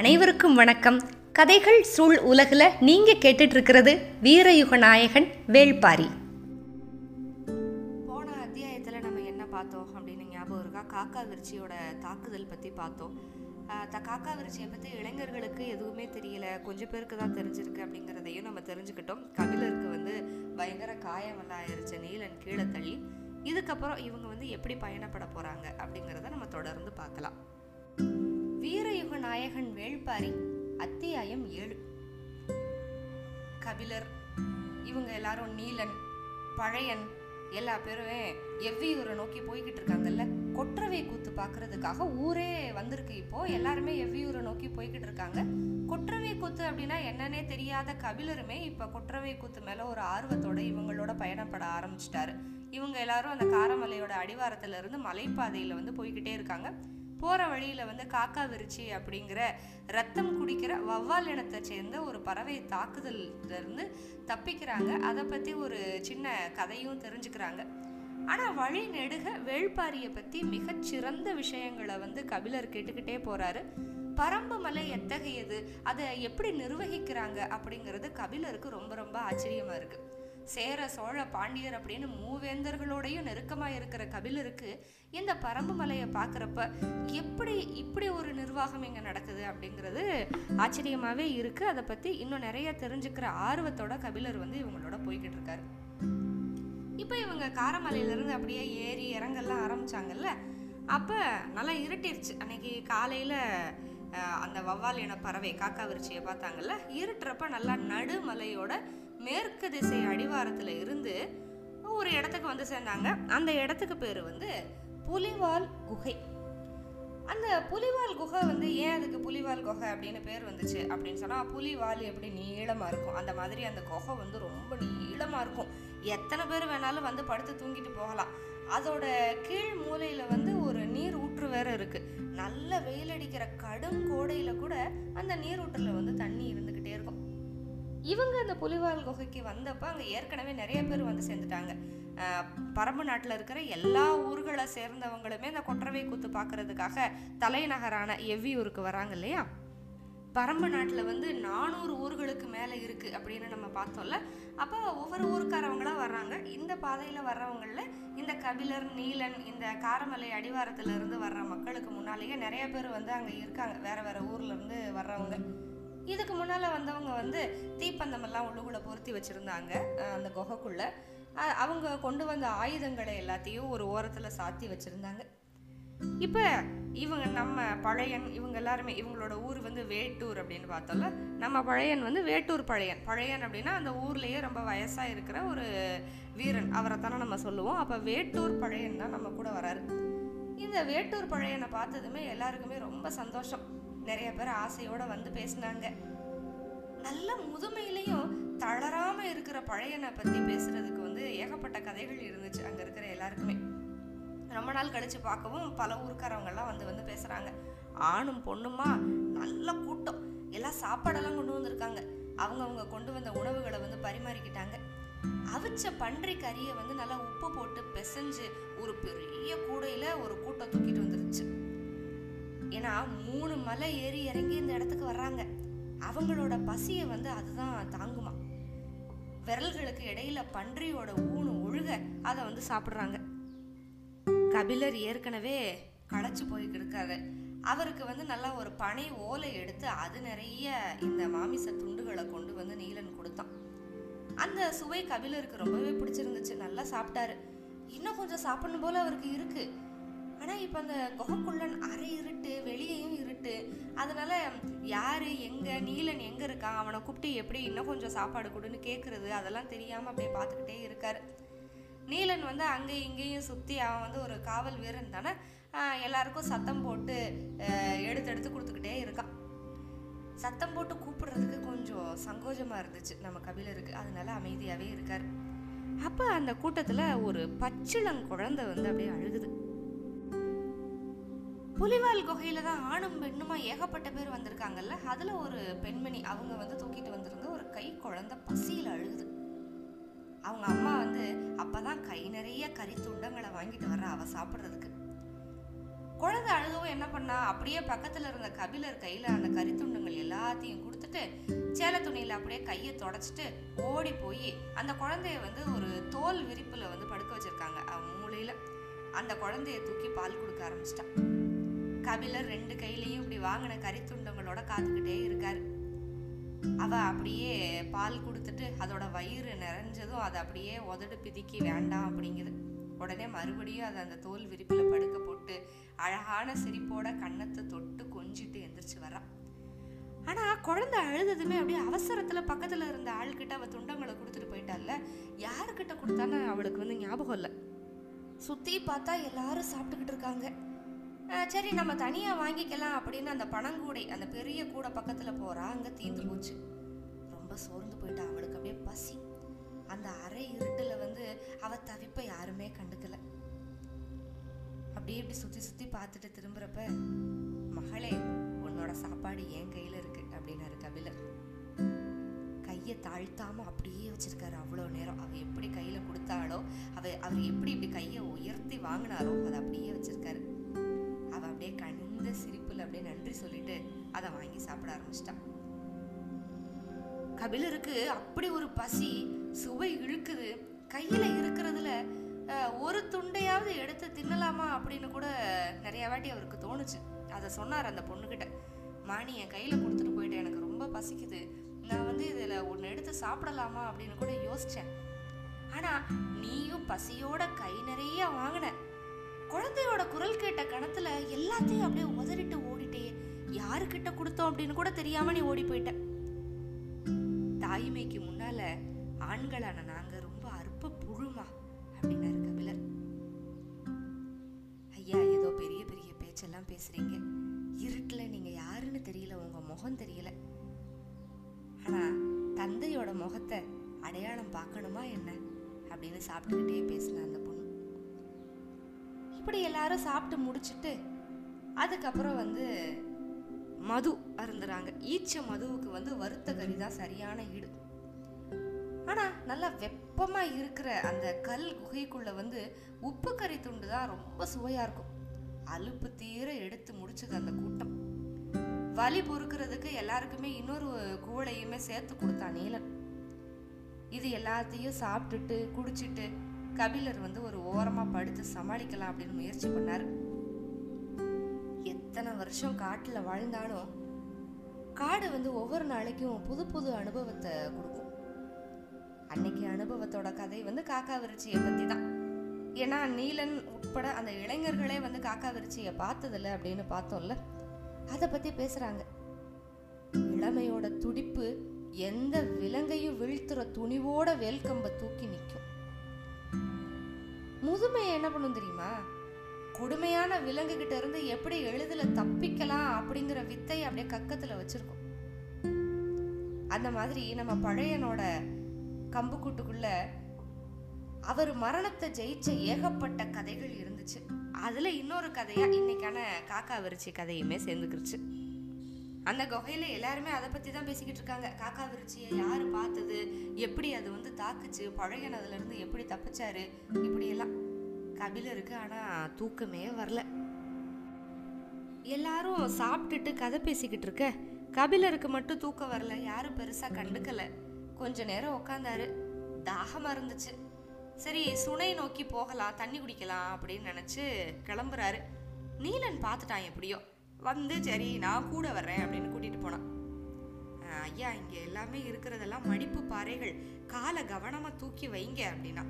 அனைவருக்கும் வணக்கம். கதைகள் சூழ் உலகில் நீங்கள் கேட்டுட்டு இருக்கிறது வீரயுக நாயகன் வேள்பாரி. போன அத்தியாயத்தில் நம்ம என்ன பார்த்தோம் அப்படின்னு ஞாபகம் இருக்கா? காக்கா விருச்சியோட தாக்குதல் பற்றி பார்த்தோம். த காக்கா விருச்சியை பற்றி இளைஞர்களுக்கு எதுவுமே தெரியல. கொஞ்சம் பேருக்கு தான் தெரிஞ்சிருக்கு அப்படிங்கிறதையும் நம்ம தெரிஞ்சுக்கிட்டோம். கபிலருக்கு வந்து பயங்கர காயமெல்லாம் ஆயிடுச்சு நீலன் கீழே தள்ளி. இதுக்கப்புறம் இவங்க வந்து எப்படி பயணப்பட போகிறாங்க அப்படிங்கிறத நம்ம தொடர்ந்து பார்க்கலாம். வீரயுக நாயகன் வேள்பாரி அத்தியாயம் ஏழு. கபிலர் இவங்க எல்லாரும் நீலன் பழையன் எல்லா பேருமே எவ்வியூரை நோக்கி போய்கிட்டு இருக்காங்கல்ல? கொற்றவை கூத்து பார்க்கறதுக்காக ஊரே வந்திருக்கு இப்போ. எல்லாருமே எவ்வியூரை நோக்கி போய்கிட்டு இருக்காங்க. கொற்றவை கூத்து அப்படின்னா என்னன்னே தெரியாத கபிலருமே இப்போ கொற்றவை கூத்து மேல ஒரு ஆர்வத்தோட இவங்களோட பயணப்பட ஆரம்பிச்சிட்டாரு. இவங்க எல்லாரும் அந்த காரமலையோட அடிவாரத்துல இருந்து மலைப்பாதையில வந்து போய்கிட்டே இருக்காங்க. போகிற வழியில் வந்து காக்கா விருச்சி அப்படிங்கிற ரத்தம் குடிக்கிற வவ்வால் இனத்தை சேர்ந்த ஒரு பறவை தாக்குதல்ல இருந்து தப்பிக்கிறாங்க. அதை பற்றி ஒரு சின்ன கதையும் தெரிஞ்சுக்கிறாங்க. ஆனால் வழி நெடுக வேள்பாரியை பற்றி மிகச்சிறந்த விஷயங்களை வந்து கபிலர் கேட்டுக்கிட்டே போகிறாரு பரம்பு மலை எத்தகையது? அதை எப்படி நிர்வகிக்கிறாங்க அப்படிங்கிறது கபிலருக்கு ரொம்ப ரொம்ப ஆச்சரியமாக இருக்குது சேர சோழ பாண்டியர் அப்படின்னு மூவேந்தர்களோடையும் நெருக்கமாக இருக்கிற கபிலருக்கு இந்த பரம்பு மலையை பார்க்குறப்ப எப்படி இப்படி ஒரு நிர்வாகம் இங்கே நடக்குது அப்படிங்கிறது ஆச்சரியமாகவே இருக்குது அதை பற்றி இன்னும் நிறைய தெரிஞ்சுக்கிற ஆர்வத்தோட கபிலர் வந்து இவங்களோட போய்கிட்டு இருக்காரு. இப்போ இவங்க காரமலையிலேருந்து அப்படியே ஏறி இறங்கெல்லாம் ஆரம்பிச்சாங்கல்ல. அப்போ நல்லா இருட்டிருச்சு. அன்னைக்கு காலையில் அந்த வவ்வால் இன பறவை காக்கா விருச்சியை பார்த்தாங்கல்ல. இருட்டுறப்ப நல்லா நடுமலையோட மேற்கு திசை அடிவாரத்தில் இருந்து ஒரு இடத்துக்கு வந்து சேர்ந்தாங்க. அந்த இடத்துக்கு பேர் வந்து புலிவால் குகை. அந்த புலிவால் குகை வந்து ஏன் அதுக்கு புலிவால் குகை அப்படின்னு பேர் வந்துச்சு அப்படின்னு சொன்னால் புலிவால் எப்படி நீளமாக இருக்கும்? அந்த மாதிரி அந்த குகை வந்து ரொம்ப நீளமாக இருக்கும். எத்தனை பேர் வேணாலும் வந்து படுத்து தூங்கிட்டு போகலாம். அதோட கீழ் மூலையில் வந்து ஒரு நீர் ஊற்று வேற இருக்குது நல்ல வெயில் அடிக்கிற கடும் கோடையில் கூட அந்த நீர் வந்து தண்ணி இருந்துக்கிட்டே இருக்கும். இவங்க அந்த புலிவால் குகைக்கு வந்தப்போ அங்கே ஏற்கனவே நிறைய பேர் வந்து சேர்ந்துட்டாங்க. பரம்பு நாட்டில் இருக்கிற எல்லா ஊர்களை சேர்ந்தவங்களுமே அந்த கொற்றவை கூத்து பார்க்கறதுக்காக தலைநகரான எவ்வியூருக்கு வராங்க இல்லையா? பரம்பு நாட்டில் வந்து நானூறு ஊர்களுக்கு மேலே இருக்குது அப்படின்னு நம்ம பார்த்தோம்ல. அப்போ ஒவ்வொரு ஊருக்காரவங்களாம் வர்றாங்க. இந்த பாதையில் வர்றவங்களில் இந்த கபிலர் நீலன் இந்த காரமலை அடிவாரத்துலேருந்து வர்ற மக்களுக்கு முன்னாலேயே நிறைய பேர் வந்து அங்கே இருக்காங்க. வேறு வேறு ஊர்லேருந்து வர்றவங்க. இதுக்கு முன்னால் வந்தவங்க வந்து தீப்பந்தமெல்லாம் உள்ளுக்குள்ளே பொருத்தி வச்சுருந்தாங்க அந்த குகைக்குள்ளே. அவங்க கொண்டு வந்த ஆயுதங்களை எல்லாத்தையும் ஒரு ஓரத்தில் சாத்தி வச்சுருந்தாங்க. இப்போ இவங்க நம்ம பழையன் இவங்க எல்லாருமே இவங்களோட ஊர் வந்து வேட்டூர் அப்படின்னு பார்த்தோம்ல நம்ம பழையன் வந்து வேட்டூர் பழையன். பழையன் அப்படின்னா அந்த ஊர்லேயே ரொம்ப வயசாக இருக்கிற ஒரு வீரன். அவரை தானே நம்ம சொல்லுவோம். அப்போ வேட்டூர் பழையன் தான் நம்ம கூட வராரு. இந்த வேட்டூர் பழையனை பார்த்ததுமே எல்லாருக்குமே ரொம்ப சந்தோஷம். நிறைய பேர் ஆசையோட வந்து பேசினாங்க. நல்ல முதுமையிலையும் தளராம இருக்கிற பழையனை பத்தி பேசுறதுக்கு வந்து ஏகப்பட்ட கதைகள் இருந்துச்சு அங்க இருக்கிற எல்லாருக்குமே. ரொம்ப நாள் கழிச்சு பார்க்கவும் பல ஊருக்காரவங்க எல்லாம் வந்து வந்து பேசுறாங்க. ஆணும் பொண்ணுமா? நல்ல கூட்டம். எல்லாம் சாப்பாடெல்லாம் கொண்டு வந்திருக்காங்க. அவங்க அவங்க கொண்டு வந்த உணவுகளை வந்து பரிமாறிக்கிட்டாங்க. அவிச்ச பன்றி கறியை வந்து நல்லா உப்பு போட்டு பிசைஞ்சு ஒரு பெரிய கூடையில ஒரு கூட்டம் தூக்கிட்டு வந்துருச்சு. ஏன்னா மூணு மலை ஏறி இறங்கி இந்த இடத்துக்கு வர்றாங்க. அவங்களோட பசியை வந்து அதுதான் தாங்குமா. விரல்களுக்கு இடையில பன்றியோட ஊனு ஒழுக அதை வந்து சாப்பிட்றாங்க. கபிலர் ஏற்கனவே களைச்சு போய்கிட்டு அவருக்கு வந்து நல்லா ஒரு பனை ஓலை எடுத்து அது நிறைய இந்த மாமிச துண்டுகளை கொண்டு வந்து நீலன் கொடுத்தான். அந்த சுவை கபிலருக்கு ரொம்பவே பிடிச்சிருந்துச்சு. நல்லா சாப்பிட்டாரு. இன்னும் கொஞ்சம் சாப்பிடணும் போல அவருக்கு இருக்குது ஆனால் இப்போ அந்த குகைக்குள்ளன் அரை இருட்டு வெளியேயும் இருட்டு. அதனால யார் எங்கே நீலன் எங்கே இருக்கான் அவனை கூப்பிட்டு எப்படி இன்னும் கொஞ்சம் சாப்பாடு கொடுன்னு கேட்குறது அதெல்லாம் தெரியாமல் அப்படியே பார்த்துக்கிட்டே இருக்கார். நீலன் வந்து அங்கேயும் இங்கேயும் சுற்றி அவன் வந்து ஒரு காவல் வீரன் தானே? எல்லாருக்கும் சத்தம் போட்டு எடுத்து எடுத்து கொடுத்துக்கிட்டே இருக்கான். சத்தம் போட்டு கூப்பிடுறதுக்கு கொஞ்சம் சங்கோஜமாக இருந்துச்சு நம்ம கபிலருக்கு. அதனால அமைதியாகவே இருக்கார். அப்போ அந்த கூட்டத்தில் ஒரு பச்சிளம் குழந்தை வந்து அப்படியே அழுகுது. புலிவால் குகையில தான் ஆணும் பெண்ணுமா ஏகப்பட்ட பேர் வந்திருக்காங்கல்ல? அதுல ஒரு பெண்மணி அவங்க வந்து தூக்கிட்டு வந்திருந்த ஒரு கை குழந்தை பசியில் அழுகுது. அவங்க அம்மா வந்து அப்பதான் கை நிறைய கறி துண்டங்களை வாங்கிட்டு வர்ற அவ சாப்பிட்றதுக்கு. குழந்தை அழுகவும் என்ன பண்ணா அப்படியே பக்கத்துல இருந்த கபிலர் கையில அந்த கரித்துண்டுங்கள் எல்லாத்தையும் கொடுத்துட்டு சேலை துணியில அப்படியே கையை தொடச்சிட்டு ஓடி போய் அந்த குழந்தைய வந்து ஒரு தோல் விரிப்புல வந்து படுக்க வச்சிருக்காங்க. அவன் மூலையில அந்த குழந்தைய தூக்கி பால் கொடுக்க ஆரம்பிச்சிட்டான் கபிலர் ரெண்டு கையிலையும் இப்படி வாங்கின கரித்துண்டங்களோட காத்துக்கிட்டே இருக்காரு. அவ அப்படியே பால் கொடுத்துட்டு அதோட வயிறு நிறைஞ்சதும் அதை அப்படியே உதடு பிதிக்கி வேண்டாம் அப்படிங்குது. உடனே மறுபடியும் அதை அந்த தோல் விரிப்பில் படுக்க போட்டு அழகான சிரிப்போட கன்னத்தை தொட்டு கொஞ்சிட்டு எந்திரிச்சு வரான் ஆனால் குழந்தை அழுததுமே அப்படியே அவசரத்தில் பக்கத்தில் இருந்த ஆள்கிட்ட அவள் துண்டங்களை கொடுத்துட்டு போயிட்டால யாருக்கிட்ட கொடுத்தான்னு அவளுக்கு வந்து ஞாபகம் இல்லை. சுற்றி பார்த்தா எல்லாரும் சாப்பிட்டுக்கிட்டு இருக்காங்க. சரி நம்ம தனியாக வாங்கிக்கலாம் அப்படின்னு அந்த பணங்கூடை அந்த பெரிய கூடை பக்கத்தில் போகிறா அங்கே தீந்து போச்சு. ரொம்ப சோர்ந்து போயிட்டா அவளுக்கு அப்படியே பசி. அந்த அரை இருட்டில் வந்து அவள் தவிப்பை யாருமே கண்டுக்கல. அப்படியே இப்படி சுற்றி சுற்றி பார்த்துட்டு திரும்புறப்ப மகளே உன்னோட சாப்பாடு என் கையில் இருக்கு அப்படின்னாரு கபிலர் கையை தாழ்த்தாம அப்படியே வச்சிருக்காரு அவ்வளோ நேரம். அவ எப்படி கையில கொடுத்தாளோ அவ அவர் எப்படி இப்படி கையை உயர்த்தி வாங்கினாரோ அதை அப்படியே வச்சிருக்காரு. அவள் அப்படியே கனிந்த சிரிப்பில் அப்படியே நன்றி சொல்லிட்டு அதை வாங்கி சாப்பிட ஆரம்பிச்சிட்டான் கபிலருக்கு அப்படி ஒரு பசி சுவை இழுக்குது. கையில் இருக்கிறதுல ஒரு துண்டையாவது எடுத்து தின்னலாமா அப்படின்னு கூட நிறைய வாட்டி அவருக்கு தோணுச்சு. அதை சொன்னார் அந்த பொண்ணுக்கிட்ட மாணி என் கையில் கொடுத்துட்டு போயிட்டேன் எனக்கு ரொம்ப பசிக்குது. நான் வந்து இதில் ஒன்று எடுத்து சாப்பிடலாமா? அப்படின்னு கூட யோசித்தேன் ஆனால் நீயும் பசியோட கை நிறைய வாங்கின. குழந்தையோட குரல் கேட்ட கணத்துல எல்லாத்தையும் அப்படியே உதறிட்டு ஓடிட்டே யாருக்கிட்ட கொடுத்தோம்? அப்படின்னு கூட தெரியாம நீ ஓடி போயிட்ட. தாய்மைக்கு முன்னால ஆண்களான நாங்க ரொம்ப அற்ப புழுமா அப்படின்னாரு கபிலர். ஐயா ஏதோ பெரிய பெரிய பேச்செல்லாம் பேசுறீங்க. இருட்டுல நீங்க யாருன்னு தெரியல உங்க முகம் தெரியல. ஆனா தந்தையோட முகத்தை அடையாளம் பார்க்கணுமா என்ன? அப்படின்னு சாப்பிட்டுக்கிட்டே பேசின அந்த இப்படி எல்லாரும் சாப்பிட்டு முடிச்சிட்டு அதுக்கப்புறம் வந்து மது அருந்துறாங்க. ஈச்ச மதுவுக்கு வந்து வறுத்த கறி தான் சரியான ஈடு. ஆனா நல்லா வெப்பமா இருக்கிற அந்த கல் குகைக்குள்ள வந்து உப்பு கறி துண்டு தான் ரொம்ப சுவையா இருக்கும். அலுப்பு தீர எடுத்து முடிச்சது அந்த கூட்டம். வலி பொறுக்கிறதுக்கு எல்லாருக்குமே இன்னொரு குவளையுமே சேர்த்து கொடுத்தான் நீலன். இது எல்லாத்தையும் சாப்பிட்டுட்டு குடிச்சிட்டு கபிலர் வந்து ஒரு ஓரமாக படுத்து சமாளிக்கலாம் அப்படின்னு முயற்சி பண்ணார். எத்தனை வருஷம் காட்டில் வாழ்ந்தாலும் காடு வந்து ஒவ்வொரு நாளைக்கும் புது புது அனுபவத்தை கொடுக்கும். அன்னைக்கு அனுபவத்தோட கதை வந்து காக்கா விருச்சியை பற்றி தான் ஏன்னா நீலன் உட்பட அந்த இளைஞர்களே வந்து காக்கா விருச்சியை பார்த்ததில்ல அப்படின்னு பார்த்தோம்ல அதை பற்றி பேசுகிறாங்க இளமையோட துடிப்பு எந்த விலங்கையும் வீழ்த்துற துணிவோட வேல்கம்பை தூக்கி நிற்கும் முதுமையை என்ன பண்ணும் தெரியுமா? கொடுமையான விலங்கு கிட்ட இருந்து எப்படி எளிதில தப்பிக்கலாம் அப்படிங்கிற வித்தை அப்படியே கக்கத்துல வச்சிருக்கும். அந்த மாதிரி நம்ம பழையனோட கம்புக்கூட்டுக்குள்ள அவர் மரணத்தை ஜெயிச்ச ஏகப்பட்ட கதைகள் இருந்துச்சு. அதுல இன்னொரு கதையா இன்னைக்கான காக்கா விரிச்சி கதையுமே சேர்ந்துக்கிருச்சு. அந்த குகையில் எல்லாருமே அதை பற்றி தான் பேசிக்கிட்டு இருக்காங்க. காக்கா விருச்சியை யார் பார்த்தது? எப்படி அது வந்து தாக்குச்சு? பழையன் எப்படி தப்பிச்சாரு? இப்படியெல்லாம் கபிலருக்கு ஆனால் தூக்கமே வரல. எல்லாரும் சாப்பிட்டுட்டு கதை பேசிக்கிட்டு இருக்க. கபிலருக்கு மட்டும் தூக்கம் வரல யாரும் பெருசாக கண்டுக்கலை. கொஞ்ச நேரம் உட்காந்தாரு தாகமாக இருந்துச்சு. சரி சுனை நோக்கி போகலாம் தண்ணி குடிக்கலாம் அப்படின்னு நினச்சி கிளம்புறாரு. நீலன் பார்த்துட்டான் எப்படியோ. வந்து சரி நான் கூட வர்றேன் அப்படின்னு கூட்டிகிட்டு போனான். ஐயா இங்கே எல்லாமே இருக்கிறதெல்லாம் மடிப்பு பாறைகள். காலை கவனமாக தூக்கி வைங்க அப்படின்னா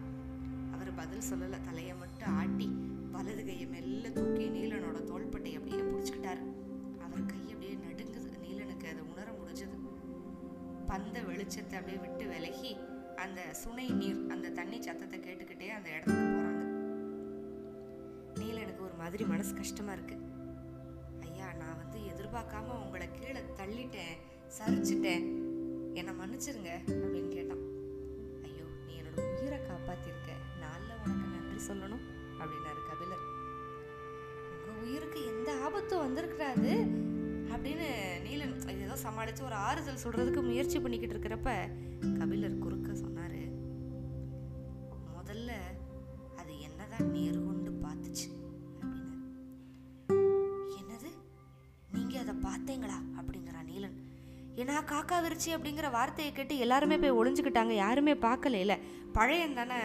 அவர் பதில் சொல்லலை. தலையை மட்டும் ஆட்டி வலது கையை மெல்ல தூக்கி நீலனோட தோள்பட்டை அப்படியே பிடிச்சிக்கிட்டாரு. அவர் கை அப்படியே நடுங்குது. நீலனுக்கு அதை உணர முடிஞ்சது. பந்த வெளிச்சத்தை அப்படியே விட்டு விலகி அந்த சுனை நீர் அந்த தண்ணி சத்தத்தை கேட்டுக்கிட்டே அந்த இடத்துக்கு போகிறாங்க நீலனுக்கு ஒரு மாதிரி மனசு கஷ்டமாக இருக்குது எதிர்பார்க்காம உங்களை கீழே தள்ளிட்டேன் சரிச்சிட்டேன். என்னை மன்னிச்சிருங்க அப்படின்னு கேட்டான். ஐயோ நீ என்னோட உயிரை காப்பாத்திருக்க. நாளில் உனக்கு நன்றி சொல்லணும் அப்படின்னாரு கபிலர். உங்க உயிருக்கு எந்த ஆபத்தும் வந்திருக்கிறாது அப்படின்னு நீலன் ஏதோ சமாளிச்சு ஒரு ஆறுதல் சொல்றதுக்கு முயற்சி பண்ணிக்கிட்டு இருக்கிறப்ப கபிலர் குறுக்க சொன்னாரு. காக்கா அப்படிங்கிற வார்த்தையை கேட்டு எல்லாருமே போய் ஒளிஞ்சுக்கிட்டாங்க. யாருமே பார்க்கல பழையன் தானே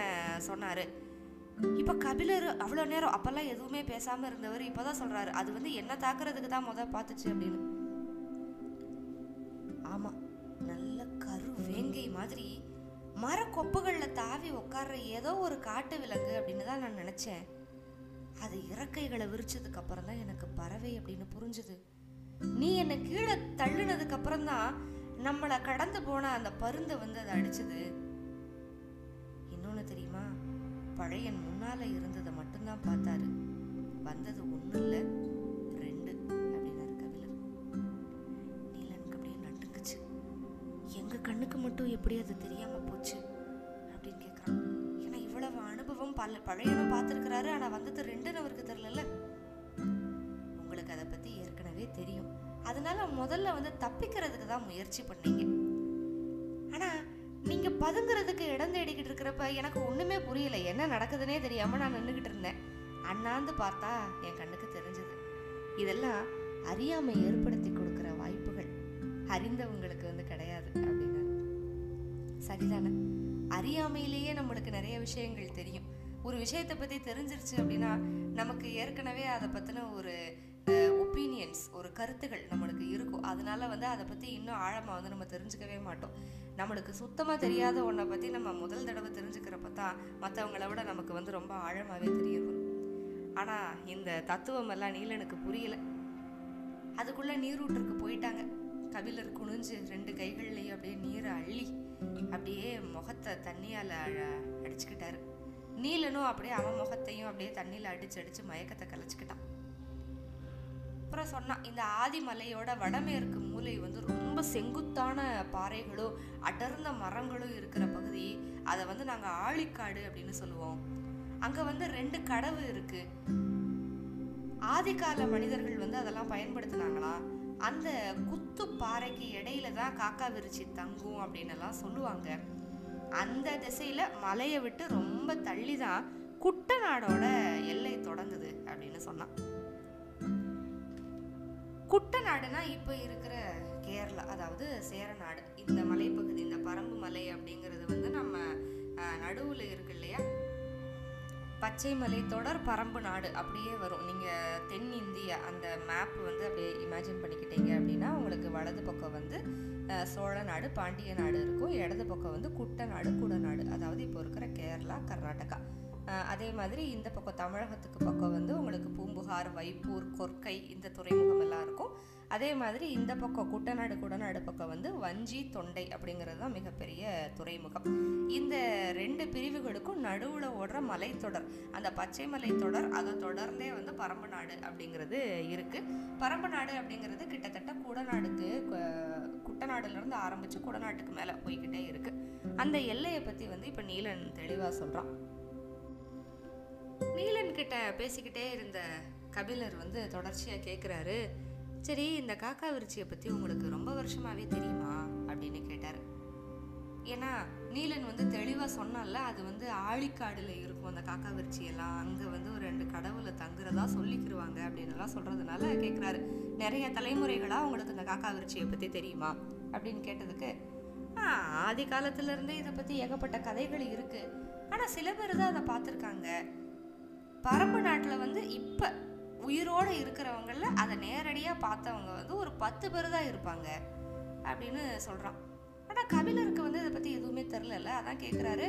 சொன்னார். இப்போ கபிலர் அவ்வளோ நேரம் அப்போல்லாம் எதுவுமே பேசாமல் இருந்தவர் இப்போ தான் சொல்கிறாரு அது வந்து என்ன தாக்குறதுக்கு தான் முதல் பார்த்துச்சு அப்படின்னு. ஆமாம் நல்ல கரு வேங்கை மாதிரி மரக்கொப்புகளில் தாவி உட்கார்ற ஏதோ ஒரு காட்டு விலங்கு அப்படின்னு தான் நான் நினச்சேன். அது இறக்கைகளை விரிச்சதுக்கு அப்புறம் தான் எனக்கு பறவை அப்படின்னு புரிஞ்சுது. நீ என்னை கீழே தள்ளுனதுக்கு அப்புறம் தான் நம்மளை கடந்து போன அந்த பருந்தை வந்து அதை அடிச்சது. இன்னொன்று தெரியுமா? பழையன் முன்னால இருந்ததை மட்டும்தான் பார்த்தாரு. வந்தது ஒன்றும் இல்லை ரெண்டு அப்படின்னாரு கபிலர். நீலனுக்கு அப்படியே நட்டுக்குச்சு. எங்க கண்ணுக்கு மட்டும் எப்படி அது தெரியாம போச்சு? அப்படின்னு கேட்குறான் ஏன்னா இவ்வளவு அனுபவம் பல பழையனும் பார்த்துருக்கிறாரு ஆனால் வந்தது ரெண்டுன்னு அவருக்கு தெரிலல்ல உங்களுக்கு அதை பற்றி ஏற்கனவே தெரியும். அதனால முதல்ல வந்து தப்பிக்கிறதுக்கு தான் முயற்சி பண்ணீங்க. ஆனால் நீங்கள் பதுங்கிறதுக்கு இடம் தேடிக்கிட்டு இருக்கிறப்ப எனக்கு ஒன்றுமே புரியல. என்ன நடக்குதுன்னே தெரியாமல் நான் நின்றுக்கிட்டு இருந்தேன். அண்ணாந்து பார்த்தா என் கண்ணுக்கு தெரிஞ்சது. இதெல்லாம் அறியாமை ஏற்படுத்தி கொடுக்குற வாய்ப்புகள். அறிந்தவங்களுக்கு வந்து கிடையாது அப்படின்னா. சரிதானே? அறியாமையிலேயே நம்மளுக்கு நிறைய விஷயங்கள் தெரியும். ஒரு விஷயத்தை பற்றி தெரிஞ்சிருச்சு அப்படின்னா நமக்கு ஏற்கனவே அதை பற்றின ஒரு ஒப்பீனியன்ஸ் ஒரு கருத்துகள் நம்மளுக்கு இருக்கும் அதனால வந்து அதை பற்றி இன்னும் ஆழமாக வந்து நம்ம தெரிஞ்சுக்கவே மாட்டோம். நம்மளுக்கு சுத்தமாக தெரியாத ஒன்றை பற்றி நம்ம முதல் தடவை தெரிஞ்சுக்கிறப்ப தான் மற்றவங்கள விட நமக்கு வந்து ரொம்ப ஆழமாகவே தெரியும். ஆனால் இந்த தத்துவம் எல்லாம் நீலனுக்கு புரியல. அதுக்குள்ளே நீரூற்றுக்கு போயிட்டாங்க. கபிலர் குனிஞ்சு ரெண்டு கைகள்லையும் அப்படியே நீரை அள்ளி அப்படியே முகத்தை தண்ணியால் அடிச்சுக்கிட்டாரு. நீலனும் அப்படியே அவன் முகத்தையும் அப்படியே தண்ணியில் அடிச்சு அடிச்சு மயக்கத்தை கலைச்சிக்கிட்டான். அப்புறம் சொன்னான் இந்த ஆதிமலையோட வடமேற்கு மூலை வந்து ரொம்ப செங்குத்தான பாறைகளும் அடர்ந்த மரங்களும் இருக்கிற பகுதி. அதை வந்து நாங்கள் ஆழிக்காடு அப்படின்னு சொல்லுவோம். அங்கே வந்து ரெண்டு கடவு இருக்கு. ஆதிகால மனிதர்கள் வந்து அதெல்லாம் பயன்படுத்தினாங்களா? அந்த குத்து பாறைக்கு இடையில தான் காக்கா விரிச்சி தங்கும் அப்படின்னு எல்லாம் சொல்லுவாங்க. அந்த திசையில மலையை விட்டு ரொம்ப தள்ளி தான் குட்டநாடோட எல்லை தொடங்குது அப்படின்னு சொன்னான். குட்டநாடுனா இப்போ இருக்கிற கேரளா அதாவது சேரநாடு இந்த மலைப்பகுதி இந்த பரம்பு மலை அப்படிங்கிறது வந்து நம்ம நடுவில் இருக்கு இல்லையா? பச்சை மலை தொடர் பரம்பு நாடு அப்படியே வரும். நீங்கள் தென் இந்தியா அந்த மேப் வந்து அப்படியே இமேஜின் பண்ணிக்கிட்டீங்க அப்படின்னா உங்களுக்கு வலது பக்கம் வந்து சோழ நாடு பாண்டிய நாடு இருக்கும். இடது பக்கம் வந்து குட்டநாடு குடநாடு. அதாவது இப்போ இருக்கிற கேரளா கர்நாடகா. அதே மாதிரி இந்த பக்கம் தமிழகத்துக்கு பக்கம் வந்து உங்களுக்கு பூம்புகார் வைப்பூர் கொர்க்கை இந்த துறைமுகம் எல்லாம் இருக்கும். அதே மாதிரி இந்த பக்கம் குட்டநாடு குடநாடு பக்கம் வந்து வஞ்சி தொண்டை அப்படிங்கிறது தான் மிகப்பெரிய துறைமுகம். இந்த ரெண்டு பிரிவுகளுக்கும் நடுவில் ஓடுற மலைத்தொடர் அந்த பச்சை மலைத்தொடர் அதை தொடர்ந்தே வந்து பரம்பு நாடு அப்படிங்கிறது இருக்குது பரம்பு நாடு அப்படிங்கிறது கிட்டத்தட்ட குடநாடுக்கு குட்டநாடுலேருந்து ஆரம்பித்து குடநாட்டுக்கு மேலே போய்கிட்டே இருக்குது அந்த எல்லையை பற்றி வந்து இப்போ நீலன் தெளிவாக சொல்கிறான் நீலன் கிட்ட பேசிக்கிட்டே இருந்த கபிலர் வந்து தொடர்ச்சியாக கேட்குறாரு சரி இந்த காக்கா விருச்சியை பற்றி உங்களுக்கு ரொம்ப வருஷமாகவே தெரியுமா? அப்படின்னு கேட்டார். ஏன்னா நீலன் வந்து தெளிவாக சொன்னால அது வந்து ஆழிக்காடில் இருக்கும். அந்த காக்கா விருச்சியெல்லாம் அங்கே வந்து ஒரு ரெண்டு கடவுளை தங்குறதா சொல்லிக்கிருவாங்க அப்படின்னு சொல்கிறதுனால கேட்குறாரு நிறைய தலைமுறைகளாக உங்களுக்கு இந்த காக்கா விருச்சியை பற்றி தெரியுமா? அப்படின்னு கேட்டதுக்கு ஆதி காலத்துலேருந்தே இதை பற்றி ஏகப்பட்ட கதைகள் இருக்குது ஆனால் சில பேர் தான் அதை பார்த்துருக்காங்க. பரம்பு நாட்டில் வந்து இப்போ உயிரோடு இருக்கிறவங்களில் அதை நேரடியாக பார்த்தவங்க வந்து ஒரு பத்து பேர் தான் இருப்பாங்க அப்படின்னு சொல்கிறான் ஆனால் கபிலருக்கு வந்து இதை பற்றி எதுவுமே தெரில அதான் கேட்குறாரு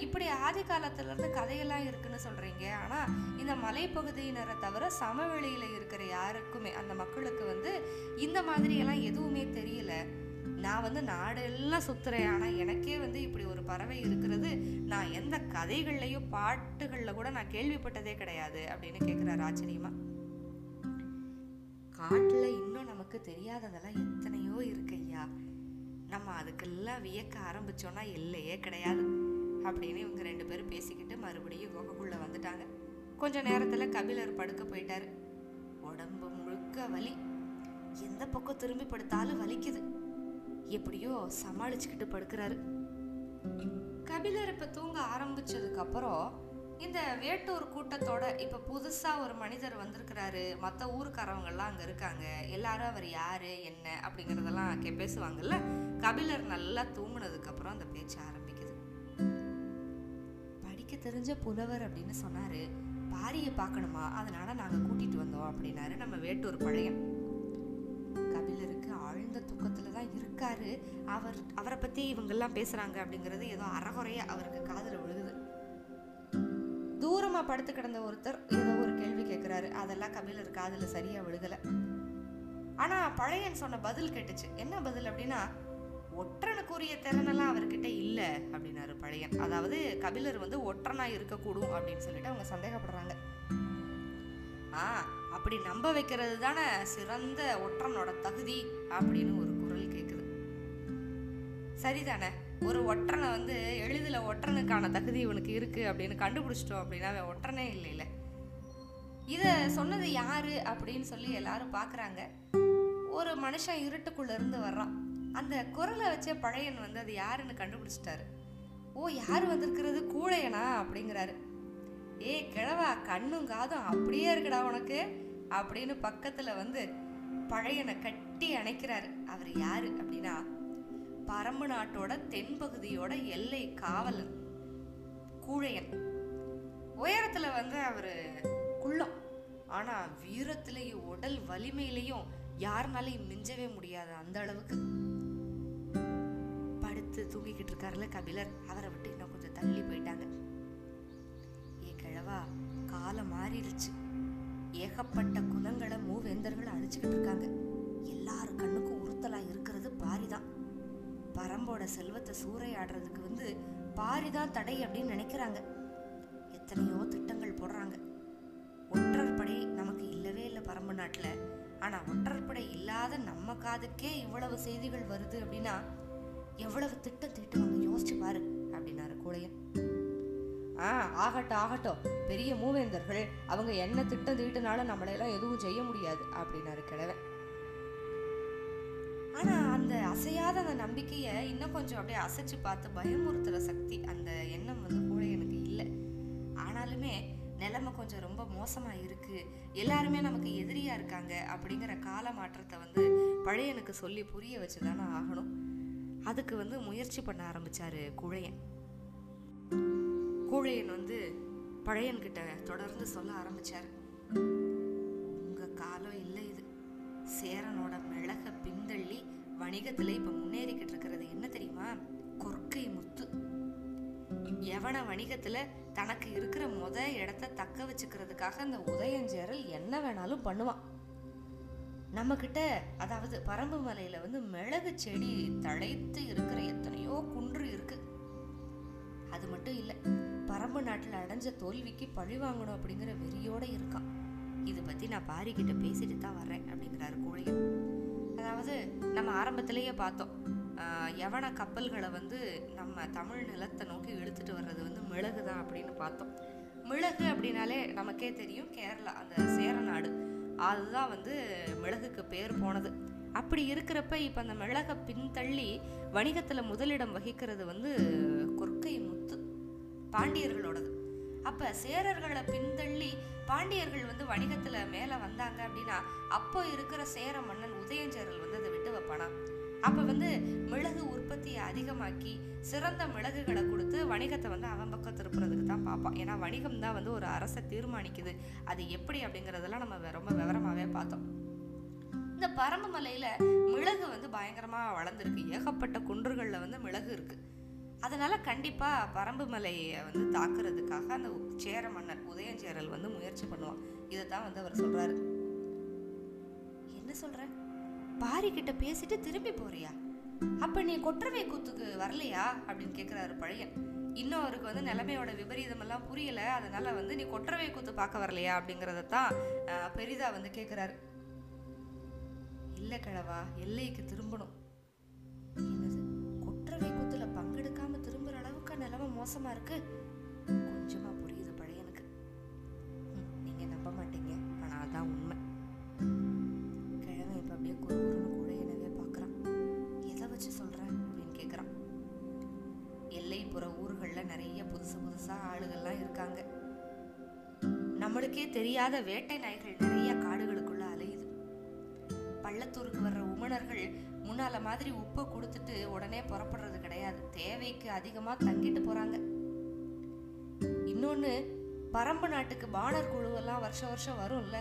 இப்படி ஆதி காலத்துலேருந்து கதையெல்லாம் இருக்குன்னு சொல்கிறீங்க ஆனால் இந்த மலைப்பகுதியினரை தவிர சமவெளியில் இருக்கிற யாருக்குமே அந்த மக்களுக்கு வந்து இந்த மாதிரியெல்லாம் எதுவுமே தெரியல. நான் வந்து நாடெல்லாம் சுத்துறேன். ஆனால் எனக்கே வந்து இப்படி ஒரு பறவை இருக்கிறது நான் எந்த கதைகள்லையும் பாட்டுகளில் கூட நான் கேள்விப்பட்டதே கிடையாது அப்படின்னு கேட்குறாரு ஆச்சரியமா. காட்டில் இன்னும் நமக்கு தெரியாததெல்லாம் எத்தனையோ இருக்கு ஐயா. நம்ம அதுக்கெல்லாம் வியக்க ஆரம்பிச்சோன்னா இல்லையே கிடையாது அப்படின்னு இவங்க ரெண்டு பேரும் பேசிக்கிட்டு மறுபடியும் குகைக்குள்ளே வந்துட்டாங்க. கொஞ்ச நேரத்தில் கபிலர் படுக்க போயிட்டாரு. உடம்பு முழுக்க வலி. எந்த பக்கம் திரும்பி படுத்தாலும் வலிக்குது. எப்படியோ சமாளிச்சுக்கிட்டு படுக்கிறாரு. கபிலர் இப்ப தூங்க ஆரம்பிச்சதுக்கு அப்புறம் இந்த வேட்டூர் கூட்டத்தோட இப்ப புதுசா ஒரு மனிதர் வந்திருக்கிறாரு. மற்ற ஊருக்காரவங்க எல்லாம் அங்க இருக்காங்க. எல்லாரும் அவர் யாரு என்ன அப்படிங்கறதெல்லாம் கே பேசுவாங்கல்ல? கபிலர் நல்லா தூங்குனதுக்கு அப்புறம் அந்த பேச்சு ஆரம்பிக்குது. படிக்க தெரிஞ்ச புலவர் அப்படின்னு சொன்னாரு. பாரியை பார்க்கணுமா? அதனால நாங்க கூட்டிட்டு வந்தோம் அப்படின்னாரு நம்ம வேட்டூர் பழையன். கபிலருக்கு ஆழ்ந்த தூக்கத்துல தான் இருக்கார். அவர் அவரை பற்றி இவங்கெல்லாம் பேசுகிறாங்க அப்படிங்கிறது ஏதோ அறகுறையாக அவருக்கு காதில் விழுகுது. தூரமாக படுத்து கிடந்த ஒருத்தர் ஏதோ ஒரு கேள்வி கேட்குறாரு அதெல்லாம் கபிலர் காதில் சரியாக விழுகலை. ஆனால் பழையன் சொன்ன பதில் கேட்டுச்சு. என்ன பதில் அப்படின்னா ஒற்றனுக்குரிய திறனெல்லாம் அவர்கிட்ட இல்லை அப்படின்னாரு பழையன் அதாவது கபிலர் வந்து ஒற்றனாக இருக்கக்கூடும் அப்படின்னு சொல்லிட்டு அவங்க சந்தேகப்படுறாங்க. ஆ அப்படி நம்ப வைக்கிறது தானே சிறந்த ஒற்றனோட தகுதி அப்படின்னு சரிதானே? ஒரு ஒற்றனை வந்து எளிதில் ஒற்றனுக்கான தகுதி இவனுக்கு இருக்குது அப்படின்னு கண்டுபிடிச்சிட்டோம் அப்படின்னா அவன் ஒற்றனே இல்லைல்ல. இதை சொன்னது யாரு அப்படின்னு சொல்லி எல்லாரும் பார்க்குறாங்க ஒரு மனுஷன் இருட்டுக்குள்ள இருந்து வர்றான். அந்த குரலை வச்சே பழையன் வந்து அது யாருன்னு கண்டுபிடிச்சிட்டாரு. ஓ யார் வந்திருக்கிறது? கூழையனா அப்படிங்கிறாரு. ஏய் கிழவா கண்ணும் காதும் அப்படியே இருக்குடா உனக்கு? அப்படின்னு பக்கத்தில் வந்து பழையனை கட்டி அணைக்கிறாரு. அவர் யாரு அப்படின்னா பரம்பு நாட்டோட தென்பகுதியோட எல்லை காவலன் கூழையன். உயரத்துல வந்து அவரு குள்ளம். ஆனா வீரத்திலையும் உடல் வலிமையிலையும் யாருனாலையும் மிஞ்சவே முடியாது அந்த அளவுக்கு. படுத்து தூங்கிக்கிட்டு இருக்காருல கபிலர். அவரை விட்டு இன்னும் கொஞ்சம் தள்ளி போயிட்டாங்க. ஏ கிழவா காலம் மாறிடுச்சு. ஏகப்பட்ட குலங்களை மூவேந்தர்கள் அழிச்சுக்கிட்டு இருக்காங்க. எல்லார் கண்ணுக்கும் உறுத்தலா இருக்கிறது பாரிதான். பரம்போட செல்வத்தை சூறையாடுறதுக்கு வந்து பாரிதான் தடை அப்படின்னு நினைக்கிறாங்க. எத்தனையோ திட்டங்கள் போடுறாங்க. ஒற்றற்படை நமக்கு இல்லவே இல்லை பரம்பு நாட்டில். ஆனால் ஒற்றற்படை இல்லாத நம்ம காதுக்கே இவ்வளவு செய்திகள் வருது அப்படின்னா எவ்வளவு திட்டம் தீட்டுவாங்க யோசிச்சு பாரு அப்படின்னாரு கூடையன் ஆ ஆகட்டும் ஆகட்டும். பெரிய மூவேந்தர்கள் அவங்க என்ன திட்டம் தீட்டுனாலும் நம்மளையெல்லாம் எதுவும் செய்ய முடியாது அப்படின்னாரு கிழவன். ஆனால் அந்த அசையாத அந்த நம்பிக்கையை இன்னும் கொஞ்சம் அப்படியே அசைச்சு பார்த்து பயமுறுத்துகிற சக்தி அந்த எண்ணம் வந்து கூடையனுக்கு இல்லை. ஆனாலுமே நிலைமை கொஞ்சம் ரொம்ப மோசமாக இருக்குது எல்லாருமே நமக்கு எதிரியாக இருக்காங்க அப்படிங்கிற கால மாற்றத்தை வந்து பழையனுக்கு சொல்லி புரிய வச்சு தானே ஆகணும். அதுக்கு வந்து முயற்சி பண்ண ஆரம்பித்தார் குழையன். கூழையன் வந்து பழையன்கிட்ட தொடர்ந்து சொல்ல ஆரம்பித்தார் உங்கள் காலம் இல்லை இது. சேரனோட மிளக பிந்தள்ளி வணிகத்துல இப்ப முன்னேறிக்கிட்டு இருக்கிறது என்ன தெரியுமா? கொற்கை முத்து. எவன வணிகத்துல தனக்கு இருக்கிற முத இடத்த தக்க வச்சுக்கிறதுக்காக அந்த உதயஞ்சேரல் என்ன வேணாலும் பண்ணுவான். நம்ம கிட்ட அதாவது பரம்பு மலையில வந்து மிளகு செடி தழைத்து இருக்கிற எத்தனையோ குன்று இருக்கு. அது மட்டும் இல்லை பரம்பு நாட்டில் அடைஞ்ச தோல்விக்கு பழி வாங்கணும் அப்படிங்கிற வெறியோட இருக்கான். இதை பத்தி நான் பாரிக்கிட்ட பேசிட்டு தான் வரேன் அப்படிங்கிறாரு கோழியன். அதாவது நம்ம ஆரம்பத்திலேயே பார்த்தோம். எவன யவன கப்பல்களை வந்து நம்ம தமிழ் நிலத்தை நோக்கி இழுத்துட்டு வர்றது வந்து மிளகு தான் அப்படின்னு பார்த்தோம். மிளகு அப்படின்னாலே நமக்கே தெரியும் கேரளா அந்த சேர நாடு. அதுதான் வந்து மிளகுக்கு பேர் போனது. அப்படி இருக்கிறப்ப இப்போ அந்த மிளகை பின்தள்ளி வணிகத்தில் முதலிடம் வகிக்கிறது வந்து கொற்கை முத்து பாண்டியர்களோடது. அப்ப சேரர்களை பின்தள்ளி பாண்டியர்கள் வந்து வணிகத்துல மேல வந்தாங்க அப்படின்னா அப்போ இருக்கிற சேர மன்னன் உதயஞ்சேரல் வந்து அதை விட்டு வைப்பானா அப்ப வந்து மிளகு உற்பத்தியை அதிகமாக்கி சிறந்த மிளகுகளை கொடுத்து வணிகத்தை வந்து அவன் பக்கம் திருப்புறதுக்கு தான் பார்ப்பான். ஏன்னா வணிகம் தான் வந்து ஒரு அரசை தீர்மானிக்குது. அது எப்படி அப்படிங்கறதெல்லாம் நம்ம வெ- ரொம்ப விவரமாவே பார்த்தோம். இந்த பரம்பு மலையில மிளகு வந்து பயங்கரமா வளர்ந்துருக்கு. ஏகப்பட்ட குன்றுகள்ல வந்து மிளகு இருக்கு. அதனால் கண்டிப்பாக பரம்பு மலையை வந்து தாக்குறதுக்காக அந்த சேர மன்னர் உதயஞ்சேரல் வந்து முயற்சி பண்ணுவான். தான் வந்து அவர் சொல்கிறாரு என்ன சொல்கிற பாரி கிட்ட பேசிட்டு திரும்பி போறியா? அப்ப நீ கொற்றவை கூத்துக்கு வரலையா? அப்படின்னு கேக்குறாரு பழையன். இன்னும் அவருக்கு வந்து நிலைமையோட விபரீதம் எல்லாம் புரியல. அதனால வந்து நீ கொற்றவை கூத்து பார்க்க வரலையா? அப்படிங்கறதத்தான் தான் பெரிதா வந்து கேக்குறாரு. இல்ல கிழவா எல்லைக்கு திரும்பணும். என்னது? கொற்றவை கூத்துல பங்கெடுக்க மோசமா இருக்கு. கொஞ்சமா புரியுது பழையனுக்கு ம், நீங்க நம்ப மாட்டீங்க. ஆனா அதான் உண்மை. கிழமை இப்ப அப்படியே குறுகுறுன்னு கூட எனவே பாக்குறான். எதை வச்சு சொல்ற அப்படின்னு கேக்குறான். எல்லைப்புற ஊர்கள்ல நிறைய புதுசு புதுசா ஆளுகள்லாம் இருக்காங்க. நம்மளுக்கே தெரியாத வேட்டை நாய்கள் நிறைய காடுகளுக்குள்ள அலையுது. பள்ளத்தூருக்கு வர்ற உமணர்கள் முன்னால மாதிரி உப்பை கொடுத்துட்டு உடனே புறப்படுறது கிடையாது. தேவைக்கு அதிகமா தங்கிட்டு போறாங்க. இன்னொன்னு பரம்பு நாட்டுக்கு பாணர் குழுவெல்லாம் வருஷம் வருஷம் வரும்ல.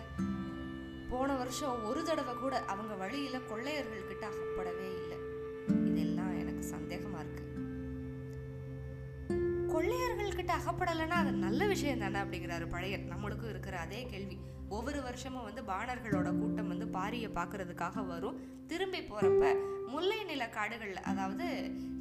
போன வருஷம் ஒரு தடவை கூட அவங்க வழியில கொள்ளையர்கள் கிட்ட அகப்படவே இல்லை. இதெல்லாம் எனக்கு சந்தேகமா இருக்கு. கொள்ளையர்கள் கிட்ட அகப்படலைன்னா அது நல்ல விஷயம் தானே அப்படிங்கிறாரு பழைய நம்மளுக்கும் இருக்கிற அதே கேள்வி. ஒவ்வொரு வருஷமும் வந்து பாணர்களோட கூட்டம் வந்து பாரியை பார்க்கறதுக்காக வரும். திரும்பி போகிறப்ப முல்லை நில காடுகளில் அதாவது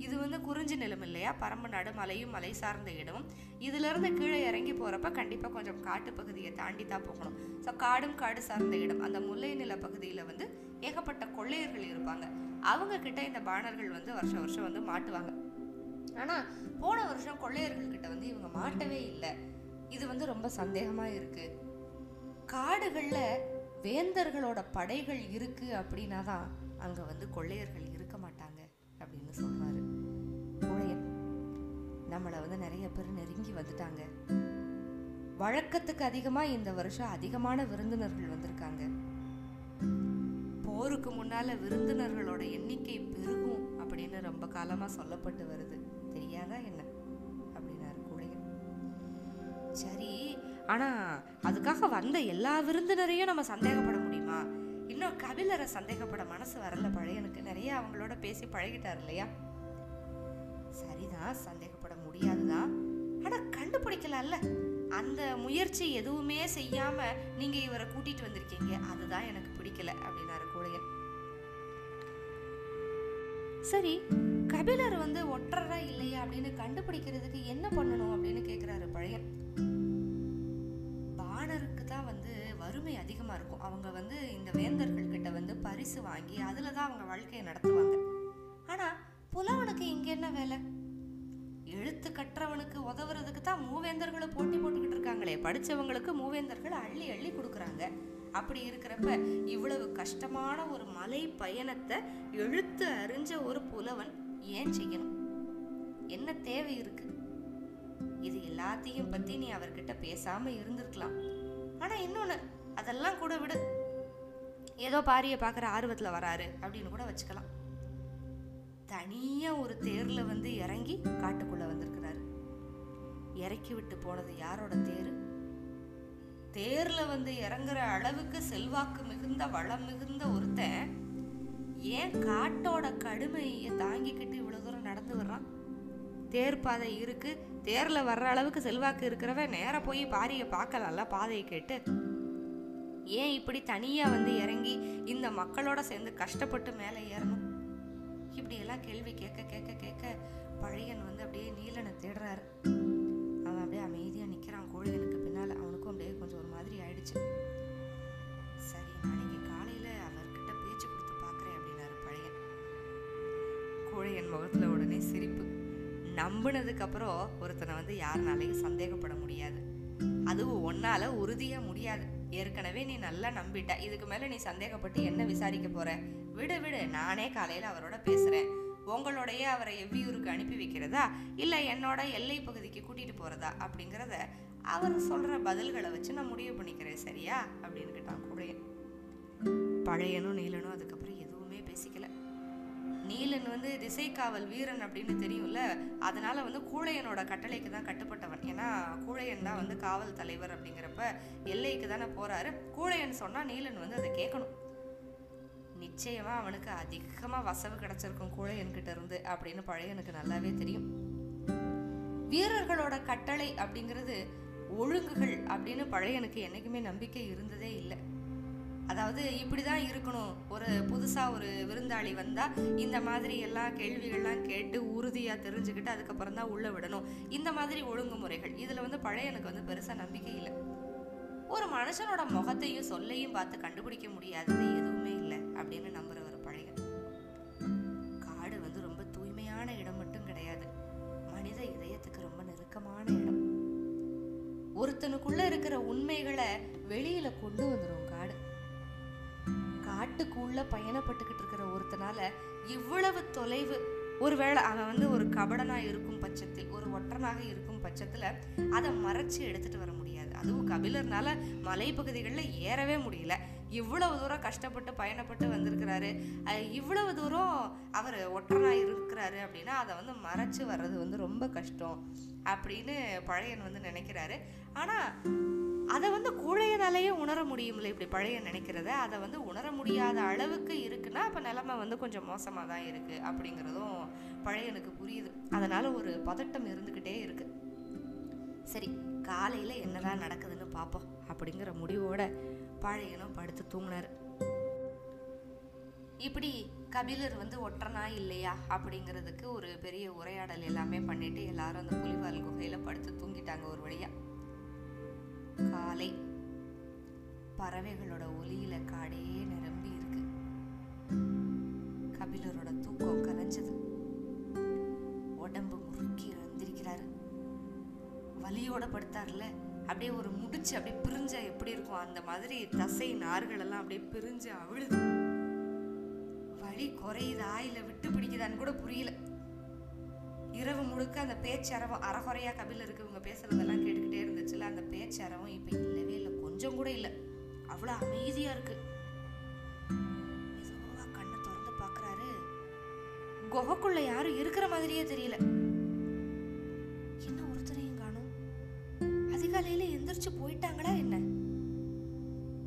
இது வந்து குறிஞ்சி நிலம் இல்லையா? பரம்பு நாடு மலையும் மலை சார்ந்த இடம். இதுலேருந்து கீழே இறங்கி போகிறப்ப கண்டிப்பாக கொஞ்சம் காட்டு பகுதியை தாண்டி தான் போகணும். ஸோ காடும் காடு சார்ந்த இடம். அந்த முல்லை நில பகுதியில் வந்து ஏகப்பட்ட கொள்ளையர்கள் இருப்பாங்க. அவங்க கிட்ட இந்த பாணர்கள் வந்து வருஷம் வருஷம் வந்து மாட்டுவாங்க. ஆனால் போன வருஷம் கொள்ளையர்கள் கிட்ட வந்து இவங்க மாட்டவே இல்லை. இது வந்து ரொம்ப சந்தேகமாக இருக்குது காடுகளில் வேந்தர்களோட படைகள் இருக்கு அப்படின்னா தான் அங்கே வந்து கொள்ளையர்கள் இருக்க மாட்டாங்க அப்படின்னு சொல்றாரு. கோழையன் நம்மளை வந்து நிறைய பேர் நெருங்கி வந்துட்டாங்க. வழக்கத்துக்கு அதிகமாக இந்த வருஷம் அதிகமான விருந்தினர்கள் வந்திருக்காங்க. போருக்கு முன்னால விருந்தினர்களோட எண்ணிக்கை பெருகும் அப்படின்னு ரொம்ப காலமா சொல்லப்பட்டு வருது. தெரியாதா என்ன? அப்படின்னாரு கோழையன். சரி ஆனால் அதுக்காக வந்த எல்லா விருந்தினரையும் நம்ம சந்தேகப்பட முடியுமா? இன்னும் கபிலரை சந்தேகப்பட மனசு வரல பழையனுக்கு நிறைய அவங்களோட பேசி பழகிட்டார் இல்லையா? சரிதான் சந்தேகப்பட முடியாதுதான் ஆனால் கண்டுபிடிக்கலாம்ல. அந்த முயற்சி எதுவுமே செய்யாம நீங்க இவரை கூட்டிட்டு வந்திருக்கீங்க. அதுதான் எனக்கு பிடிக்கல அப்படின்னாரு கூழையன். சரி கபிலர் வந்து ஒற்றரா இல்லையா அப்படின்னு கண்டுபிடிக்கிறதுக்கு என்ன பண்ணணும் அப்படின்னு கேக்குறாரு பழையன். அதிகமாக இருக்கும். அவங்க வந்து இந்த வேந்தர்கள் கிட்ட வந்து பரிசு வாங்கி அதில் தான் அவங்க வாழ்க்கையை நடத்துவாங்க. ஆனா புலவனுக்கு இங்கே என்ன வேலை? எழுத்து கற்றவனுக்கு உதவுறதுக்கு தான் மூவேந்தர்களும் போட்டி போட்டுக்கிட்டு இருக்காங்களே. படிச்சவங்களுக்கு மூவேந்தர்கள் அள்ளி அள்ளி கொடுக்குறாங்க. அப்படி இருக்கிறப்ப இவ்வளவு கஷ்டமான ஒரு மலை பயணத்தை எழுத்து அறிஞ்ச ஒரு புலவன் ஏன் செய்யணும்? என்ன தேவை இருக்கு? இது எல்லாத்தையும் பத்தி நீ அவர்கிட்ட பேசாம இருந்திருக்கலாம். ஆனா இன்னொன்னு அதெல்லாம் கூட விடு. ஏதோ பாரியை பார்க்குற ஆர்வத்தில் வராரு. அப்படின்னு கூட வச்சுக்கலாம். தனியாக ஒரு தேரில் வந்து இறங்கி காட்டுக்குள்ளே வந்திருக்கிறாரு. இறக்கி விட்டு போனது யாரோட தேர்? தேரில் வந்து இறங்குற அளவுக்கு செல்வாக்கு மிகுந்த வளம் மிகுந்த ஒருத்தன் ஏன் காட்டோட கடுமையை தாங்கிக்கிட்டு இவ்வளோ தூரம் நடந்து வர்றான்? தேர் பாதை இருக்குது தேரில் வர்ற அளவுக்கு செல்வாக்கு இருக்கிறவன் நேராக போய் பாரியை பார்க்கலாம்ல பாதையை கேட்டு. ஏன் இப்படி தனியாக வந்து இறங்கி இந்த மக்களோட சேர்ந்து கஷ்டப்பட்டு மேலே ஏறணும்? இப்படியெல்லாம் கேள்வி கேட்க கேட்க கேட்க பழையன் வந்து அப்படியே நீலனை தேடுறாரு. அவன் அப்படியே அமைதியாக நிற்கிறான் கோழியனுக்கு பின்னால் அவனுக்கும் அப்படியே கொஞ்சம் ஒரு மாதிரி ஆயிடுச்சு. சரி நாளைக்கு காலையில் அவர்கிட்ட பேச்சு கொடுத்து பார்க்குறேன் அப்படின்னாரு பழையன். கோழையன் முகத்தில் உடனே சிரிப்பு. நம்பினதுக்கப்புறம் ஒருத்தனை வந்து யாருனாலையும் சந்தேகப்பட முடியாது. அதுவும் ஒன்னால உறுதியா முடியாது. ஏற்கனவே நீ நல்லா நம்பிட்ட. இதுக்கு மேல நீ சந்தேகப்பட்டு என்ன விசாரிக்க போற? விடு விடு. நானே காலையில அவரோட பேசுறேன். உங்களோடைய அவரை எவ்வியூருக்கு அனுப்பி வைக்கிறதா? இல்ல என்னோட எல்லை பகுதிக்கு கூட்டிட்டு போறதா? அப்படிங்கிறத அவர் சொல்ற பதில்களை வச்சு நான் முடிவு பண்ணிக்கிறேன். சரியா? அப்படின்னு கேட்டான் கூட பழையனும் நீலனும் அதுக்கப்புறம் எதுவுமே பேசிக்கல. நீலன் வந்து திசைக்காவல் வீரன் அப்படின்னு தெரியும்ல அதனால வந்து கூழையனோட கட்டளைக்கு தான் கட்டுப்பட்டவன். ஏன்னா கூழையன் தான் வந்து காவல் தலைவர் அப்படிங்கிறப்ப எல்லைக்கு தானே போறாரு. கூழையன் சொன்னா நீலன் வந்து அதை கேட்கணும். நிச்சயமா அவனுக்கு அதிகமா வசவு கிடைச்சிருக்கும் கூழையன் கிட்ட இருந்து அப்படின்னு பழையனுக்கு நல்லாவே தெரியும். வீரர்களோட கட்டளை அப்படிங்கிறது ஒழுங்குகள் அப்படின்னு பழையனுக்கு என்னைக்குமே நம்பிக்கை இருந்ததே இல்லை. அதாவது இப்படிதான் இருக்கணும். ஒரு புதுசா ஒரு விருந்தாளி வந்தா இந்த மாதிரி எல்லாம் கேள்விகள்லாம் கேட்டு உறுதியா தெரிஞ்சுக்கிட்டு அதுக்கப்புறம் தான் உள்ள விடணும். இந்த மாதிரி ஒழுங்குமுறைகள். இதுல வந்து பழைய எனக்கு வந்து பெருசா நம்பிக்கை இல்லை. ஒரு மனுஷனோட முகத்தையும் சொல்லையும் பார்த்து கண்டுபிடிக்க முடியாதது எதுவுமே இல்லை அப்படின்னு நம்புறவர் பழைய காடு வந்து ரொம்ப தூய்மையான இடம் மட்டும் கிடையாது. மனித இதயத்துக்கு ரொம்ப நெருக்கமான இடம். ஒருத்தனுக்குள்ள இருக்கிற உண்மைகளை வெளியில கொண்டு வந்துடும் காடு. காட்டுக்குள்ள பயணப்பட்டுக்கிட்டு இருக்கிற ஒருத்தனால இவ்வளவு தொலைவு. ஒருவேளை அவன் வந்து ஒரு கபடனாக இருக்கும் பட்சத்தில் ஒரு ஒற்றனாக இருக்கும் பட்சத்தில் அதை மறைச்சி எடுத்துகிட்டு வர முடியாது. அதுவும் கபிலர்னால மலைப்பகுதிகளில் ஏறவே முடியல. இவ்வளவு தூரம் கஷ்டப்பட்டு பயணப்பட்டு வந்திருக்கிறாரு. இவ்வளவு தூரம் அவர் ஒற்றனாக இருக்கிறாரு அப்படின்னா அதை வந்து மறைச்சி வர்றது வந்து ரொம்ப கஷ்டம் அப்படின்னு பழையன் வந்து நினைக்கிறாரு. ஆனால் அதை வந்து கூழையனாலேயே உணர முடியும்ல இப்படி பழைய நினைக்கிறத? அதை வந்து உணர முடியாத அளவுக்கு இருக்குன்னா அப்போ நிலமை வந்து கொஞ்சம் மோசமாக தான் இருக்குது அப்படிங்கிறதும் பழையனுக்கு புரியுது. அதனால் ஒரு பதட்டம் இருந்துக்கிட்டே இருக்கு. சரி காலையில் என்னதான் நடக்குதுன்னு பார்ப்போம் அப்படிங்கிற முடிவோட பழையனும் படுத்து தூங்கினார். இப்படி கபிலர் வந்து ஒற்றனா இல்லையா அப்படிங்கிறதுக்கு ஒரு பெரிய உரையாடல் எல்லாமே பண்ணிட்டு எல்லாரும் அந்த புலிவால் குகையில படுத்து தூங்கிட்டாங்க ஒரு வழியாக காலை பறவைகளோட ஒலியில காடே நிரம்பி இருக்கு. கபிலரோட தூக்கம் கலைஞ்சது உடம்பு முறுக்கி எழுந்திருக்கிறாரு. வலியோட படுத்தார்ல அப்படியே ஒரு முடிச்சு அப்படியே பிரிஞ்சா எப்படி இருக்கும்? அந்த மாதிரி தசை நார்கள் எல்லாம் அப்படியே பிரிஞ்சு அவிழுது. வலி குறையுதா? இல்ல விட்டு பிடிக்குதான்னு கூட புரியல. இரவு முழுக்க அந்த பேச்சு அரவ அறகுறையா கபிலருக்கு இவங்க பேசுறதெல்லாம் கேட்டு இருந்துச்சுல அந்த பேச்சரவும் இப்ப இல்லவே இல்லை. கொஞ்சம் கூட இல்லை. அவ்வளவு அமைதியா இருக்கு. மெதுவா கண்ணை திறந்து பாக்குறாரு. குகைக்குள்ள யாரும் இருக்கிற மாதிரியே தெரியல. என்ன ஒருத்தரையும் காணும்? அதிகாலையில எந்திரிச்சு போயிட்டாங்களா என்ன?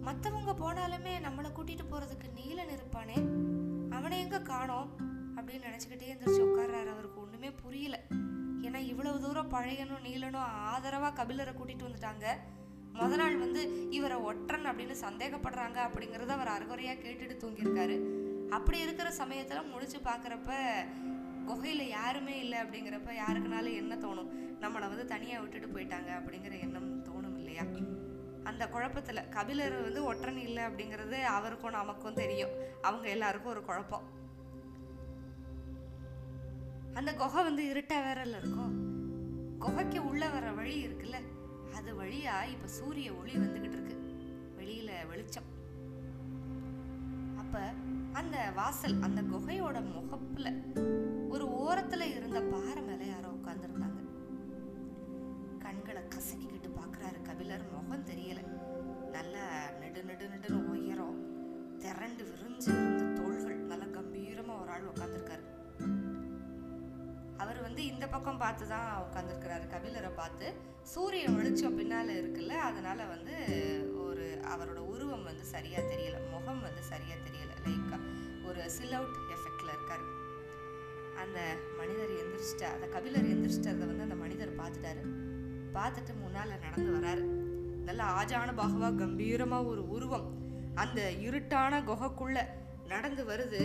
மத்தவங்க போனாலுமே நம்மளை கூட்டிட்டு போறதுக்கு நீலன் இருப்பானே. அவனை எங்க காணோம்? அப்படின்னு நினைச்சுக்கிட்டே எந்திரிச்சு உட்கார்றாரு. அவருக்கு ஒண்ணுமே புரியல. ஏன்னா இவ்வளவு தூரம் பழையனும் நீலனும் ஆதரவாக கபிலரை கூட்டிட்டு வந்துட்டாங்க. முத நாள் வந்து இவரை ஒற்றன் அப்படின்னு சந்தேகப்படுறாங்க அப்படிங்கிறத அவர் அறகுறையாக கேட்டுட்டு தூங்கியிருக்காரு. அப்படி இருக்கிற சமயத்தில் முடிச்சு பார்க்குறப்ப குகையில் யாருமே இல்லை அப்படிங்கிறப்ப யாருக்குனாலும் என்ன தோணும்? நம்மளை வந்து தனியாக விட்டுட்டு போயிட்டாங்க அப்படிங்கிற எண்ணம் தோணும் இல்லையா? அந்த குழப்பத்தில் கபிலர் வந்து ஒற்றன் இல்லை அப்படிங்கிறது அவருக்கும் நமக்கும் தெரியும். அவங்க எல்லாருக்கும் ஒரு குழப்பம். அந்த குகை வந்து இருட்டா வேறல இருக்கும். குகைக்கு உள்ள வர வழி இருக்குல்ல அது வழியா இப்ப சூரிய ஒளி வந்துகிட்டு இருக்கு. வெளியில வெளிச்சம். அப்ப அந்த வாசல் அந்த குகையோட முகப்புல ஒரு ஓரத்துல இருந்த பாறை மேல யாரோ உட்கார்ந்துருந்தாங்க. கண்களை கசக்கிக்கிட்டு பாக்குறாரு கபிலர். முகம் தெரியல. நல்லா நெடு பக்கம் பார்த்து தான் உட்காந்துருக்கிறாரு கபிலரை பார்த்து சூரிய ஒளிச்சம் பின்னால் இருக்குல்ல அதனால் வந்து ஒரு அவரோட உருவம் வந்து சரியாக தெரியலை. முகம் வந்து சரியாக தெரியலை. லைக்காக ஒரு சில் அவுட் எஃபெக்டில் இருக்கார். அந்த மனிதர் எந்திரிச்சிட்டா அந்த கபிலர் எந்திரிச்சிட்டதை வந்து அந்த மனிதர் பார்த்துட்டாரு. பார்த்துட்டு முன்னால் நடந்து வராரு. நல்ல ஆஜான பாகவா கம்பீரமாக ஒரு உருவம். அந்த இருட்டான குகைக்குள்ள நடந்து வருது.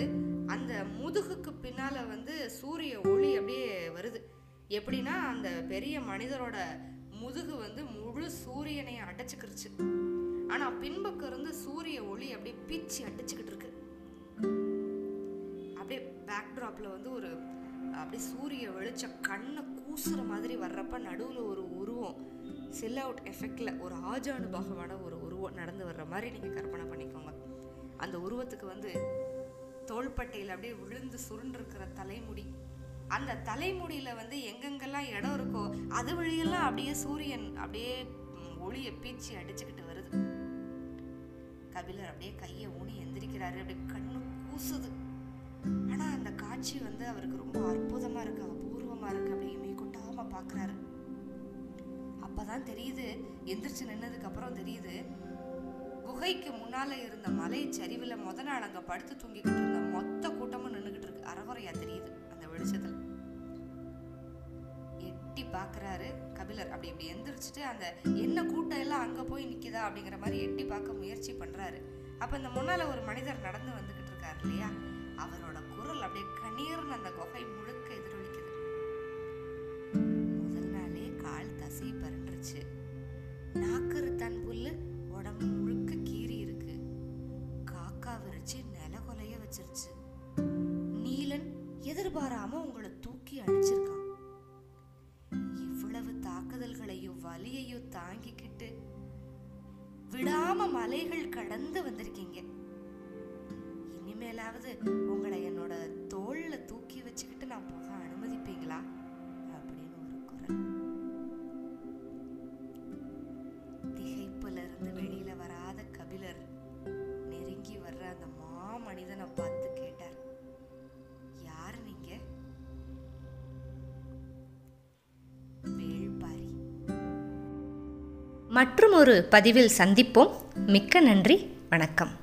அந்த முதுகுக்கு பின்னால் வந்து சூரிய ஒளி அப்படியே வருது. எப்படின்னா அந்த பெரிய மனிதரோட முதுகு வந்து முழு சூரியனை அடைச்சிக்கிருச்சு. ஆனா பின்பக்கம் இருந்து சூரிய ஒளி அப்படியே பீச்சி அடிச்சுக்கிட்டு இருக்கு. அப்படியே பேக்ட்ராப்ல வந்து ஒரு அப்படியே சூரிய வெளிச்சம் கண்ணை கூசுற மாதிரி வர்றப்ப நடுவுல ஒரு உருவம் செல் அவுட் எஃபெக்ட்ல ஒரு ஆஜானுபாகமான ஒரு உருவம் நடந்து வர்ற மாதிரி நீங்க கற்பனை பண்ணிக்கோங்க. அந்த உருவத்துக்கு வந்து தோள்பட்டையில் அப்படியே விழுந்து சுருண்டிருக்கிற தலைமுடி அந்த தலைமுடியில் வந்து எங்கெங்கெல்லாம் இடம் இருக்கோ அது வழியெல்லாம் அப்படியே சூரியன் அப்படியே ஒளியை பீச்சி அடிச்சுக்கிட்டு வருது. கபிலர் அப்படியே கையை ஊனி எந்திரிக்கிறாரு. அப்படியே கண்ணு கூசுது. ஆனால் அந்த காட்சி வந்து அவருக்கு ரொம்ப அற்புதமாக இருக்கு அபூர்வமாக இருக்கு அப்படியே மெய் பார்க்குறாரு அப்போதான் தெரியுது எந்திரிச்சு நின்னதுக்கப்புறம் தெரியுது குகைக்கு முன்னால் இருந்த மலை சரிவில் முத நாள் அங்கே படுத்து தூங்கிக்கிட்டு இருந்த மொத்த கூட்டமும் நின்றுக்கிட்டு இருக்கு. அறகுறையாக தெரியுது அந்த வெளிச்சத்தில். பார்க்குறாரு கபிலர் அப்படி இப்படி எந்திரிச்சிட்டு அந்த என்ன கூட்டம் எல்லாம் அங்கே போய் நிற்கிதா அப்படிங்கிற மாதிரி எட்டி பார்க்க முயற்சி பண்ணுறாரு அப்போ இந்த முன்னால் ஒரு மனிதர் நடந்து வந்துக்கிட்டு இருக்காரு இல்லையா? அவரோட குரல் அப்படியே கணீர்னு அந்த குகை யாராவது உங்களை என்னோட தோளில் தூக்கி வச்சுக்கிட்டு நான் போக அனுமதிப்பீங்களா? அப்படின்னு ஒரு குரல். திகைப்புலேருந்து வெளியில் வராத கபிலர் நெருங்கி வர்ற அந்த மாமனிதனை பார்த்து கேட்டார். யார் நீங்கள் மற்றும் ஒரு பதிவில் சந்திப்போம். மிக்க நன்றி. வணக்கம்.